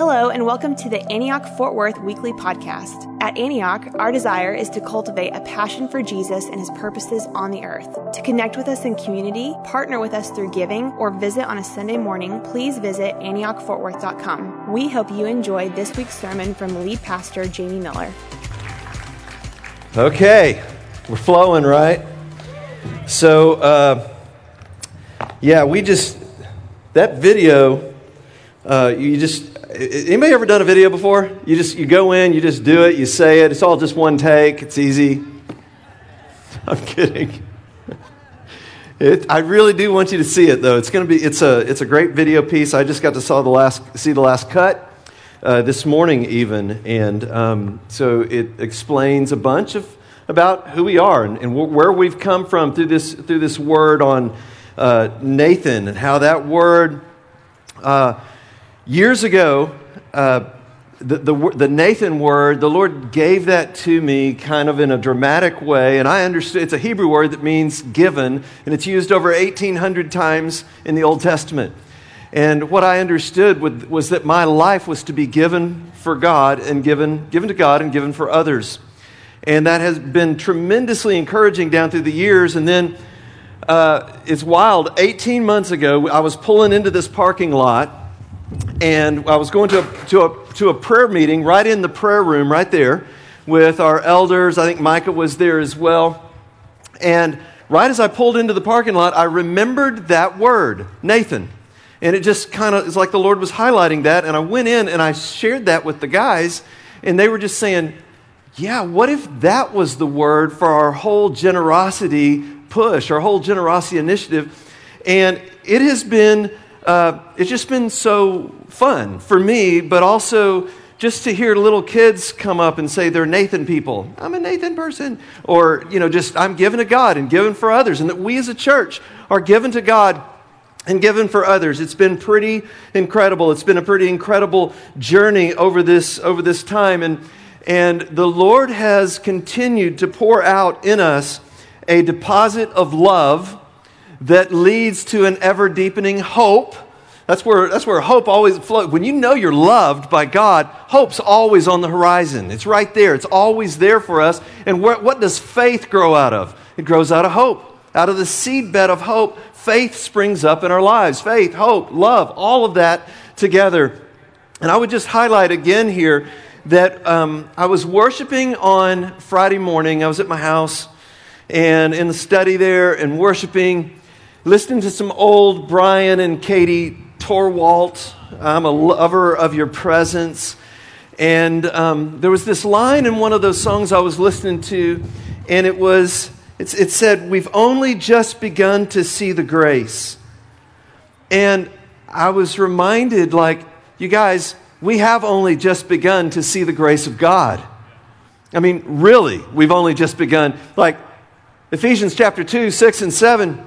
Hello, and welcome to the Antioch Fort Worth Weekly Podcast. At Antioch, our desire is to cultivate a passion for Jesus and his purposes on the earth. To connect with us in community, partner with us through giving, or visit on a Sunday morning, please visit AntiochFortWorth.com. We hope you enjoy this week's sermon from lead pastor Jamie Miller. Okay, we're flowing, right? So, uh, yeah, we just, that video, uh, you just, anybody ever done a video before? You just, you go in, you just do it, you say it, it's all just one take, it's easy. I'm kidding. It, I really do want you to see it, though. It's going to be, it's a, it's a great video piece. I just got to saw the last, see the last cut. Uh, this morning, even. And um, so it explains a bunch of about who we are and, and where we've come from through this, through this word on uh, Nathan and how that word, uh, years ago, uh, the, the, the, Nathan word, the Lord gave that to me kind of in a dramatic way. And I understood it's a Hebrew word that means given, and it's used over 1,800 times in the Old Testament. And what I understood was that my life was to be given for God and given, given to God and given for others. And that has been tremendously encouraging down through the years. And then uh, it's wild. 18 months ago, I was pulling into this parking lot and I was going to a, to a, to a prayer meeting right in the prayer room right there with our elders. I think Micah was there as well. And right as I pulled into the parking lot, I remembered that word, Nathan. And it just kind of, it's like the Lord was highlighting that. And I went in and I shared that with the guys, and they were just saying, yeah, what if that was the word for our whole generosity push, our whole generosity initiative? And it has been, uh, it's just been so fun for me, but also just to hear little kids come up and say they're Nathan people. I'm a Nathan person. Or, you know, just I'm given to God and given for others. And that we as a church are given to God and given for others. It's been pretty incredible. It's been a pretty incredible journey over this, over this time. And, and the Lord has continued to pour out in us a deposit of love that leads to an ever deepening hope. That's where, that's where hope always flows. When you know you're loved by God, hope's always on the horizon. It's right there. It's always there for us. And where, what does faith grow out of? It grows out of hope. Out of the seedbed of hope, faith springs up in our lives. Faith, hope, love, all of that together. And I would just highlight again here that um, I was worshiping on Friday morning. I was at my house and in the study there and worshiping, listening to some old Brian and Katie Torwalt. I'm a lover of your presence. And um, there was this line in one of those songs I was listening to, and it was it said, We've only just begun to see the grace. And I was reminded, like, you guys, we have only just begun to see the grace of God. I mean, really, we've only just begun. Like, Ephesians chapter 2, 6 and 7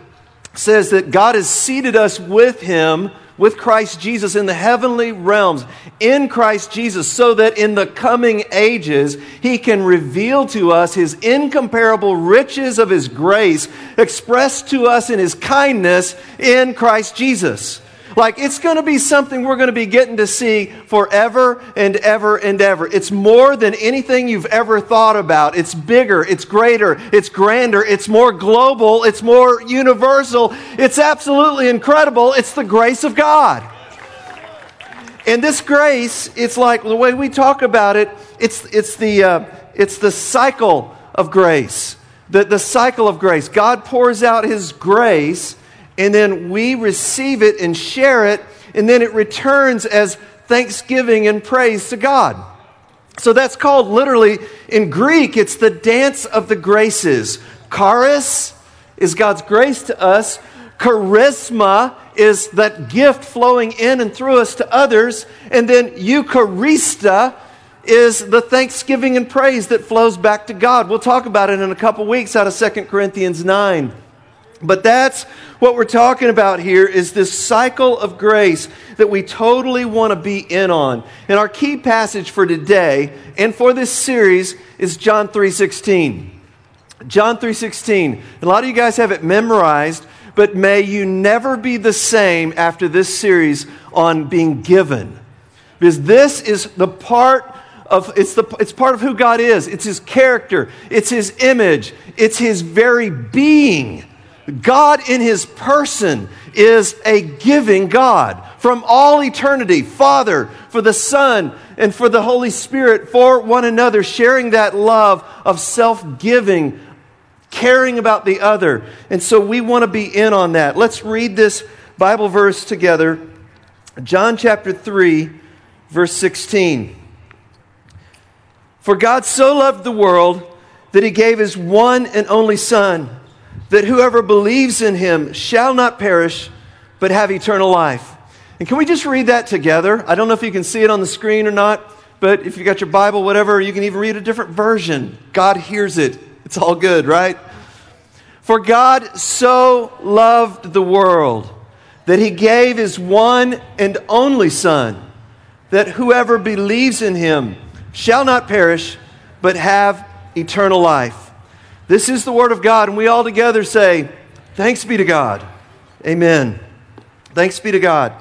says that God has seated us with Him with Christ Jesus in the heavenly realms, in Christ Jesus, so that in the coming ages he can reveal to us his incomparable riches of his grace expressed to us in his kindness in Christ Jesus. Like it's going to be something we're going to be getting to see forever and ever and ever. It's more than anything you've ever thought about. It's bigger, it's greater, it's grander, it's more global, it's more universal. It's absolutely incredible. It's the grace of God. And this grace, it's like the way we talk about it, it's, it's, the, uh, it's the cycle of grace. The, the cycle of grace. God pours out His grace and then we receive it and share it, and then it returns as thanksgiving and praise to God. So that's called literally in Greek, it's the dance of the graces. Charis is God's grace to us. Charisma is that gift flowing in and through us to others. And then Eucharista is the thanksgiving and praise that flows back to God. We'll talk about it in a couple weeks out of 2 Corinthians 9. But that's what we're talking about here is this cycle of grace that we totally want to be in on. And our key passage for today and for this series is John 3:16. John 3:16. A lot of you guys have it memorized, but may you never be the same after this series on being given. because this is the part of it's the it's part of who God is. It's his character, it's his image, it's his very being. God in his person is a giving God from all eternity. Father, for the Son, and for the Holy Spirit, for one another, sharing that love of self giving, caring about the other. And so we want to be in on that. Let's read this Bible verse together. John chapter 3, verse 16. For God so loved the world that he gave his one and only Son, that whoever believes in him shall not perish, but have eternal life. And can we just read that together? I don't know if you can see it on the screen or not, but if you got your Bible, whatever, you can even read a different version. God hears it. It's all good, right? For God so loved the world that he gave his one and only Son, that whoever believes in him shall not perish, but have eternal life. This is the Word of God, and we all together say, Thanks be to God. Amen. Thanks be to God.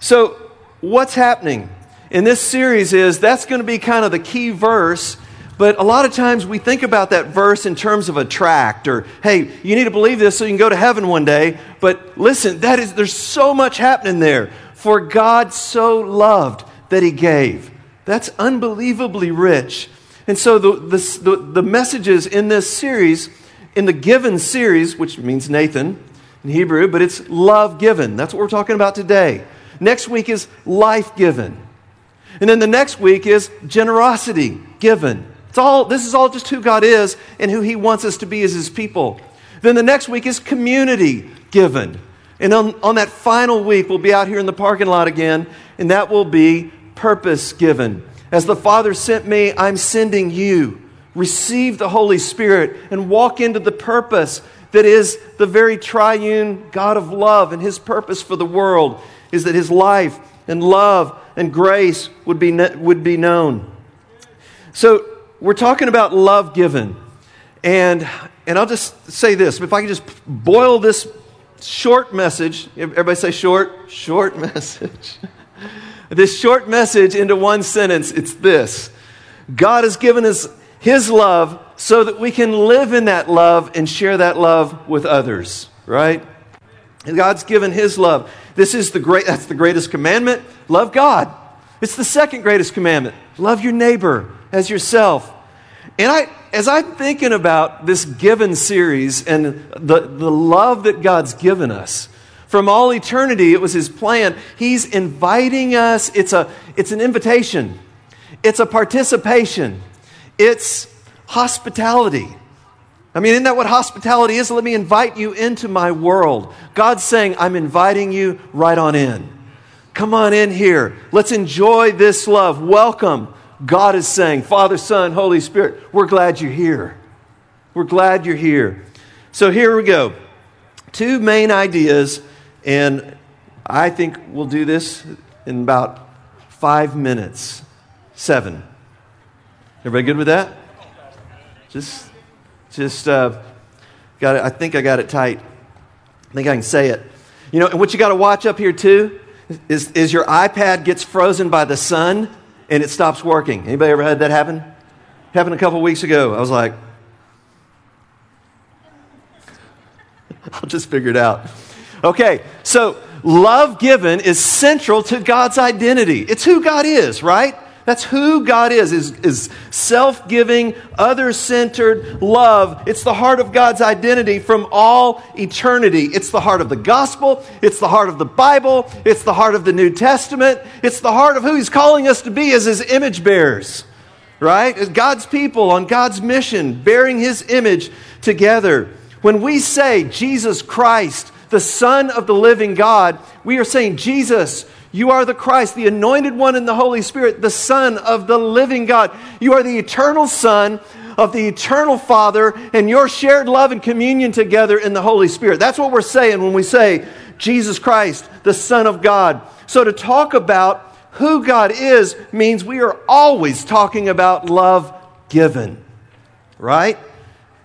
So, what's happening in this series is that's going to be kind of the key verse. But a lot of times we think about that verse in terms of a tract or, hey, you need to believe this so you can go to heaven one day. But listen, that is, there's so much happening there. For God so loved that he gave. That's unbelievably rich. And so the, the, the, the messages in this series, in the given series, which means Nathan in Hebrew, but it's love given. That's what we're talking about today. Next week is life given. And then the next week is generosity given. It's all, this is all just who God is and who He wants us to be as His people. Then the next week is community given. And on, on that final week, we'll be out here in the parking lot again, and that will be purpose given. As the Father sent me, I'm sending you. Receive the Holy Spirit and walk into the purpose that is the very triune God of love. And His purpose for the world is that His life and love and grace would be, would be known. So, we're talking about love given. And, and I'll just say this if I can just boil this short message, everybody say short, short message this short message into one sentence. It's this God has given us His love so that we can live in that love and share that love with others, right? God's given His love. This is the great, that's the greatest commandment. Love God. It's the second greatest commandment. Love your neighbor as yourself. And I, as I'm thinking about this given series and the, the love that God's given us, from all eternity, it was his plan. He's inviting us. It's, a, it's an invitation, it's a participation, it's hospitality. I mean, isn't that what hospitality is? Let me invite you into my world. God's saying, I'm inviting you right on in. Come on in here. Let's enjoy this love. Welcome. God is saying, Father, Son, Holy Spirit, we're glad you're here. We're glad you're here. So here we go. Two main ideas and I think we'll do this in about five minutes. Seven. Everybody good with that? Just, just, uh, got it. I think I got it tight. I think I can say it. You know, and what you got to watch up here too is, is your iPad gets frozen by the sun and it stops working. Anybody ever had that happen? Happened a couple weeks ago. I was like, I'll just figure it out. Okay, so love given is central to God's identity. It's who God is, right? That's who God is, is, is self giving, other centered love. It's the heart of God's identity from all eternity. It's the heart of the gospel. It's the heart of the Bible. It's the heart of the New Testament. It's the heart of who He's calling us to be as His image bearers, right? As God's people on God's mission, bearing His image together. When we say Jesus Christ, the Son of the living God, we are saying, Jesus, you are the Christ, the anointed one in the Holy Spirit, the Son of the living God. You are the eternal Son of the eternal Father, and your shared love and communion together in the Holy Spirit. That's what we're saying when we say Jesus Christ, the Son of God. So to talk about who God is means we are always talking about love given, right?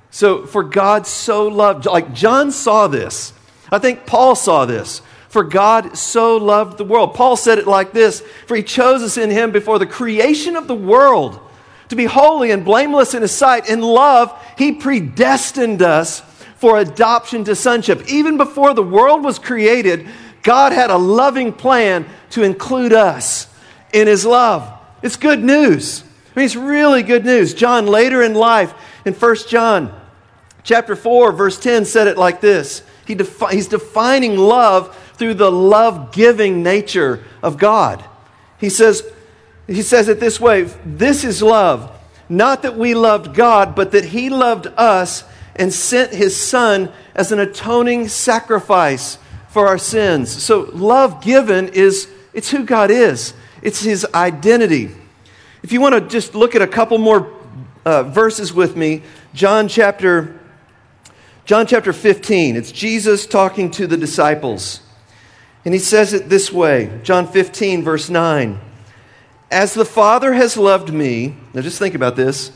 So for God so loved, like John saw this. I think Paul saw this. For God so loved the world. Paul said it like this For he chose us in him before the creation of the world to be holy and blameless in his sight. In love, he predestined us for adoption to sonship. Even before the world was created, God had a loving plan to include us in his love. It's good news. I mean, it's really good news. John, later in life, in 1 John chapter 4, verse 10, said it like this. He defi- he's defining love through the love giving nature of God. He says, he says it this way This is love, not that we loved God, but that He loved us and sent His Son as an atoning sacrifice for our sins. So, love given is it's who God is, it's His identity. If you want to just look at a couple more uh, verses with me, John chapter John chapter 15. It's Jesus talking to the disciples. And he says it this way John 15, verse 9. As the Father has loved me, now just think about this.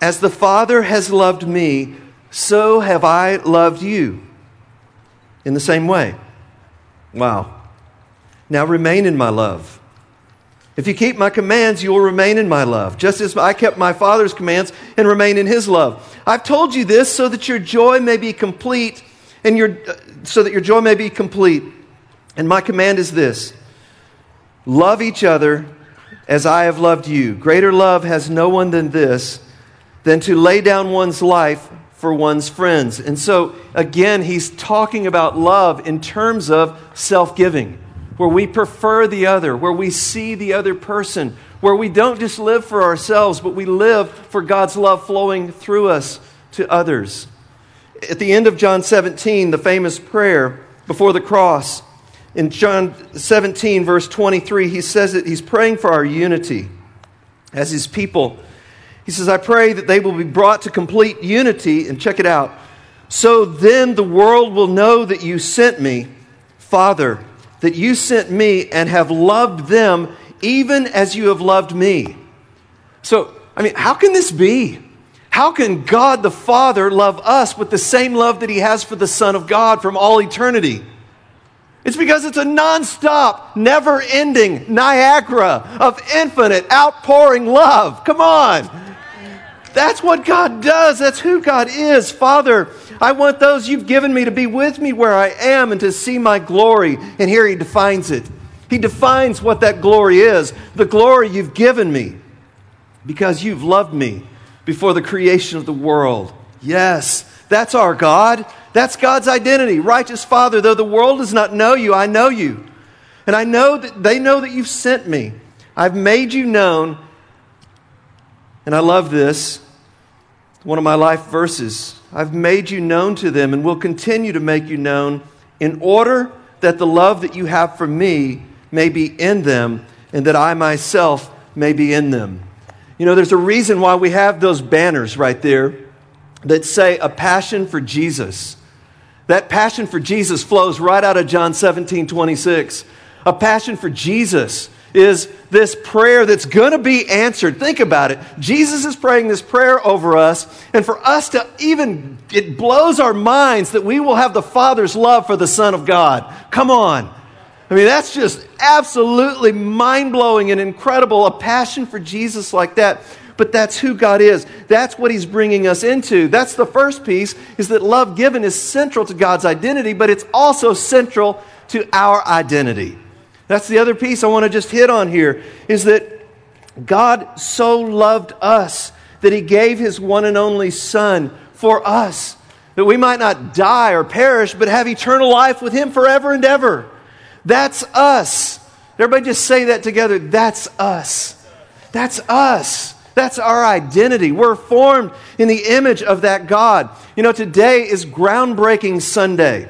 As the Father has loved me, so have I loved you. In the same way. Wow. Now remain in my love. If you keep my commands, you will remain in my love, just as I kept my Father's commands and remain in his love. I've told you this so that your joy may be complete and your so that your joy may be complete. And my command is this love each other as I have loved you. Greater love has no one than this, than to lay down one's life for one's friends. And so, again, he's talking about love in terms of self giving, where we prefer the other, where we see the other person, where we don't just live for ourselves, but we live for God's love flowing through us to others. At the end of John 17, the famous prayer before the cross, in John 17, verse 23, he says that he's praying for our unity as his people. He says, I pray that they will be brought to complete unity, and check it out. So then the world will know that you sent me, Father, that you sent me and have loved them even as you have loved me. So, I mean, how can this be? How can God the Father love us with the same love that He has for the Son of God from all eternity? It's because it's a nonstop, never ending Niagara of infinite outpouring love. Come on. That's what God does. That's who God is. Father, I want those you've given me to be with me where I am and to see my glory. And here he defines it. He defines what that glory is the glory you've given me because you've loved me before the creation of the world. Yes, that's our God. That's God's identity. Righteous Father, though the world does not know you, I know you. And I know that they know that you've sent me. I've made you known. And I love this. One of my life verses. I've made you known to them and will continue to make you known in order that the love that you have for me may be in them and that I myself may be in them. You know, there's a reason why we have those banners right there that say a passion for Jesus. That passion for Jesus flows right out of John 17, 26. A passion for Jesus is this prayer that's going to be answered. Think about it. Jesus is praying this prayer over us, and for us to even, it blows our minds that we will have the Father's love for the Son of God. Come on. I mean, that's just absolutely mind blowing and incredible. A passion for Jesus like that but that's who God is. That's what He's bringing us into. That's the first piece, is that love given is central to God's identity, but it's also central to our identity. That's the other piece I want to just hit on here, is that God so loved us that He gave His one and only Son for us, that we might not die or perish, but have eternal life with Him forever and ever. That's us. Everybody just say that together. That's us. That's us. That's our identity. We're formed in the image of that God. You know, today is groundbreaking Sunday.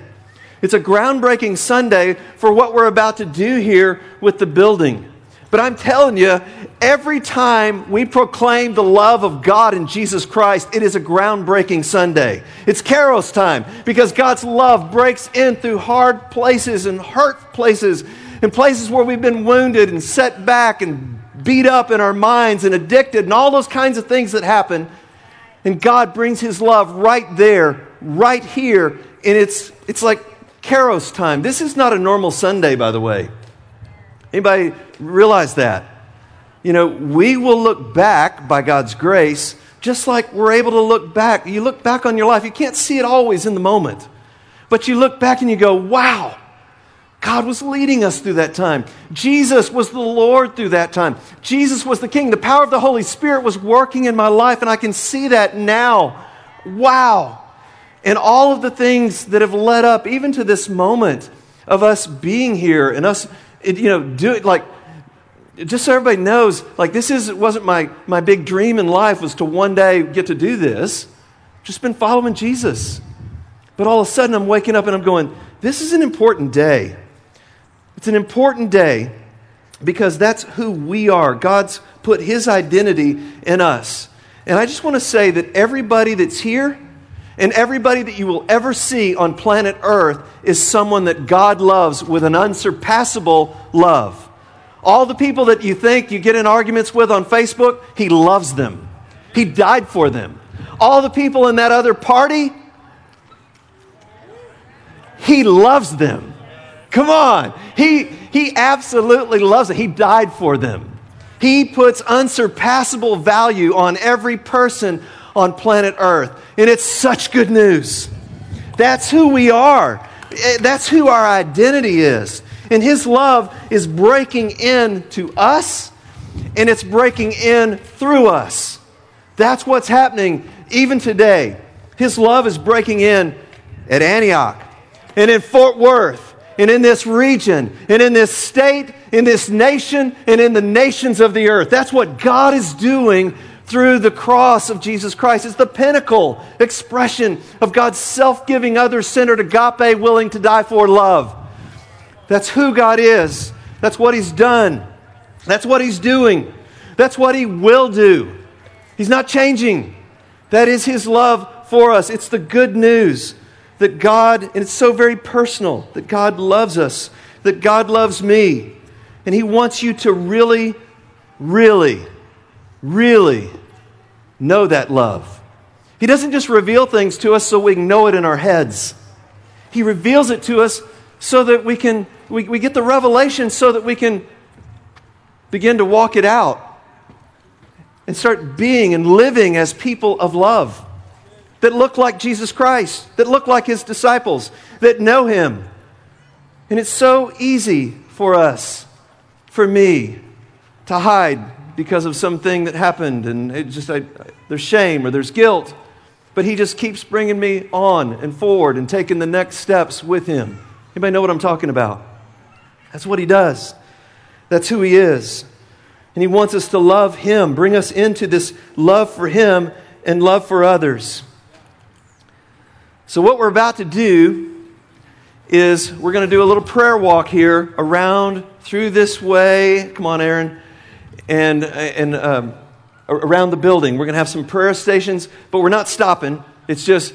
It's a groundbreaking Sunday for what we're about to do here with the building. But I'm telling you, every time we proclaim the love of God in Jesus Christ, it is a groundbreaking Sunday. It's Kairos time because God's love breaks in through hard places and hurt places and places where we've been wounded and set back and beat up in our minds and addicted and all those kinds of things that happen. And God brings His love right there, right here. And it's, it's like Kairos time. This is not a normal Sunday, by the way. Anybody realize that? You know, we will look back by God's grace just like we're able to look back. You look back on your life, you can't see it always in the moment, but you look back and you go, wow, God was leading us through that time. Jesus was the Lord through that time. Jesus was the King. The power of the Holy Spirit was working in my life, and I can see that now. Wow. And all of the things that have led up even to this moment of us being here and us, you know, do it like, just so everybody knows, like this is, wasn't my, my big dream in life was to one day get to do this. Just been following Jesus. But all of a sudden I'm waking up and I'm going, this is an important day. It's an important day because that's who we are. God's put his identity in us. And I just want to say that everybody that's here, and everybody that you will ever see on planet Earth is someone that God loves with an unsurpassable love. All the people that you think you get in arguments with on Facebook, He loves them. He died for them. All the people in that other party, He loves them. Come on. He, he absolutely loves it. He died for them. He puts unsurpassable value on every person on planet Earth. And it's such good news. That's who we are. Eh, that's who our identity is. And His love is breaking in to us, and it's breaking in through us. That's what's happening even today. His love is breaking in at Antioch and in Fort Worth and in this region and in this state, in this nation, and in the nations of the earth. That's what God is doing through the cross of Jesus Christ. It's the pinnacle expression of God's self giving, other centered agape, willing to die for love. That's who God is. That's what He's done. That's what He's doing. That's what He will do. He's not changing. That is His love for us. It's the good news that God, and it's so very personal, that God loves us, that God loves me. And He wants you to really, really, really know that love. He doesn't just reveal things to us so we can know it in our heads. He reveals it to us so that we can we, we get the revelation so that we can begin to walk it out and start being and living as people of love that look like Jesus Christ, that look like his disciples, that know him. And it's so easy for us, for me, to hide because of something that happened, and it just I, there's shame or there's guilt. But he just keeps bringing me on and forward and taking the next steps with him. Anybody know what I'm talking about? That's what he does. That's who he is. And he wants us to love him, bring us into this love for him and love for others. So, what we're about to do is we're going to do a little prayer walk here around through this way. Come on, Aaron and, and um, around the building. We're going to have some prayer stations, but we're not stopping. It's just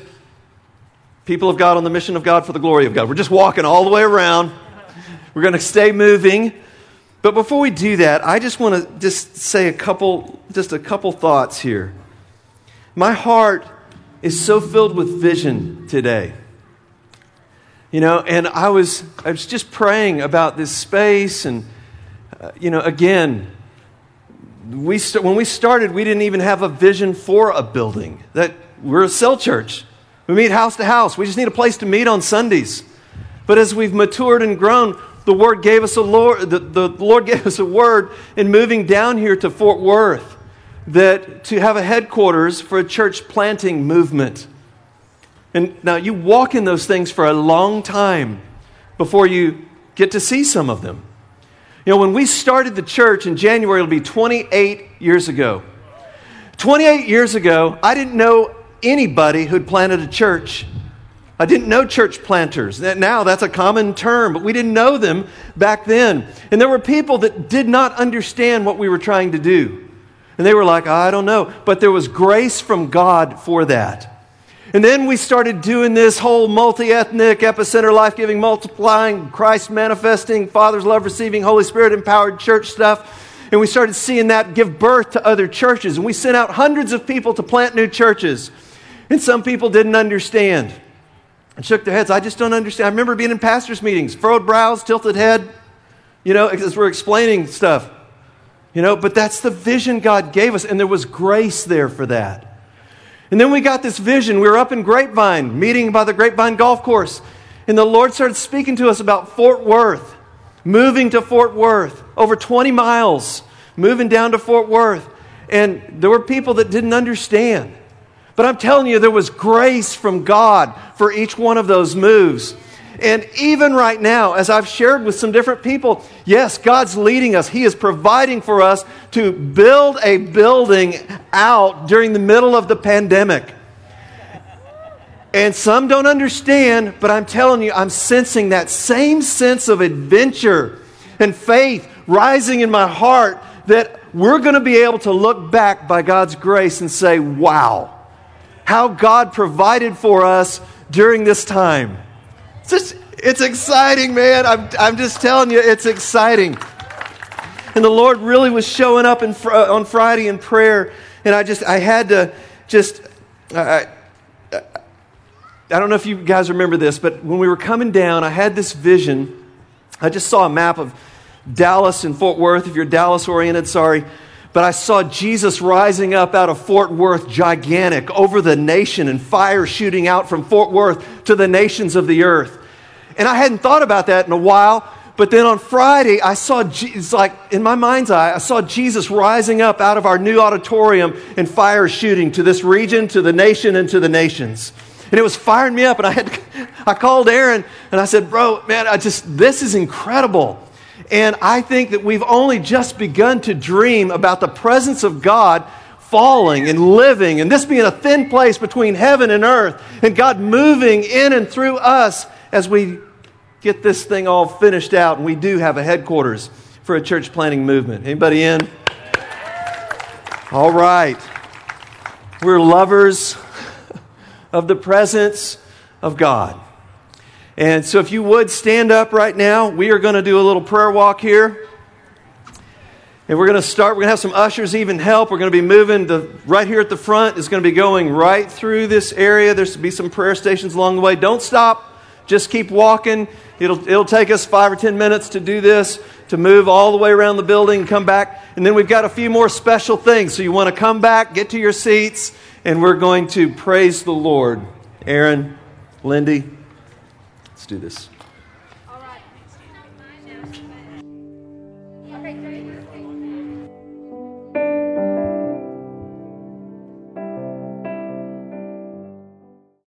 people of God on the mission of God for the glory of God. We're just walking all the way around. We're going to stay moving. But before we do that, I just want to just say a couple just a couple thoughts here. My heart is so filled with vision today. You know, and I was I was just praying about this space and uh, you know, again, we st- when we started, we didn't even have a vision for a building. That we're a cell church. We meet house to house. We just need a place to meet on Sundays. But as we've matured and grown, the Lord gave us a Lord, the, the Lord gave us a word in moving down here to Fort Worth that to have a headquarters for a church planting movement. And now you walk in those things for a long time before you get to see some of them. You know, when we started the church in January, it'll be 28 years ago. 28 years ago, I didn't know anybody who'd planted a church. I didn't know church planters. Now that's a common term, but we didn't know them back then. And there were people that did not understand what we were trying to do. And they were like, I don't know. But there was grace from God for that. And then we started doing this whole multi ethnic, epicenter, life giving, multiplying, Christ manifesting, Father's love receiving, Holy Spirit empowered church stuff. And we started seeing that give birth to other churches. And we sent out hundreds of people to plant new churches. And some people didn't understand. and shook their heads. I just don't understand. I remember being in pastors' meetings, furrowed brows, tilted head, you know, as we're explaining stuff. You know, but that's the vision God gave us, and there was grace there for that. And then we got this vision. We were up in Grapevine, meeting by the Grapevine Golf Course, and the Lord started speaking to us about Fort Worth, moving to Fort Worth, over 20 miles, moving down to Fort Worth. And there were people that didn't understand. But I'm telling you, there was grace from God for each one of those moves. And even right now, as I've shared with some different people, yes, God's leading us. He is providing for us to build a building out during the middle of the pandemic. And some don't understand, but I'm telling you, I'm sensing that same sense of adventure and faith rising in my heart that we're going to be able to look back by God's grace and say, wow how God provided for us during this time. It's, just, it's exciting, man. I'm, I'm just telling you, it's exciting. And the Lord really was showing up in, uh, on Friday in prayer, and I just, I had to just, I, I, I don't know if you guys remember this, but when we were coming down, I had this vision. I just saw a map of Dallas and Fort Worth. If you're Dallas oriented, sorry but I saw Jesus rising up out of Fort Worth, gigantic, over the nation, and fire shooting out from Fort Worth to the nations of the earth. And I hadn't thought about that in a while, but then on Friday, I saw, it's like in my mind's eye, I saw Jesus rising up out of our new auditorium and fire shooting to this region, to the nation, and to the nations. And it was firing me up. And I had, I called Aaron and I said, Bro, man, I just, this is incredible. And I think that we've only just begun to dream about the presence of God falling and living, and this being a thin place between heaven and earth, and God moving in and through us as we get this thing all finished out. And we do have a headquarters for a church planting movement. Anybody in? All right. We're lovers of the presence of God. And so, if you would stand up right now, we are going to do a little prayer walk here. And we're going to start. We're going to have some ushers even help. We're going to be moving the right here at the front is going to be going right through this area. There's to be some prayer stations along the way. Don't stop. Just keep walking. It'll, it'll take us five or ten minutes to do this, to move all the way around the building and come back. And then we've got a few more special things. So you want to come back, get to your seats, and we're going to praise the Lord. Aaron, Lindy, do this.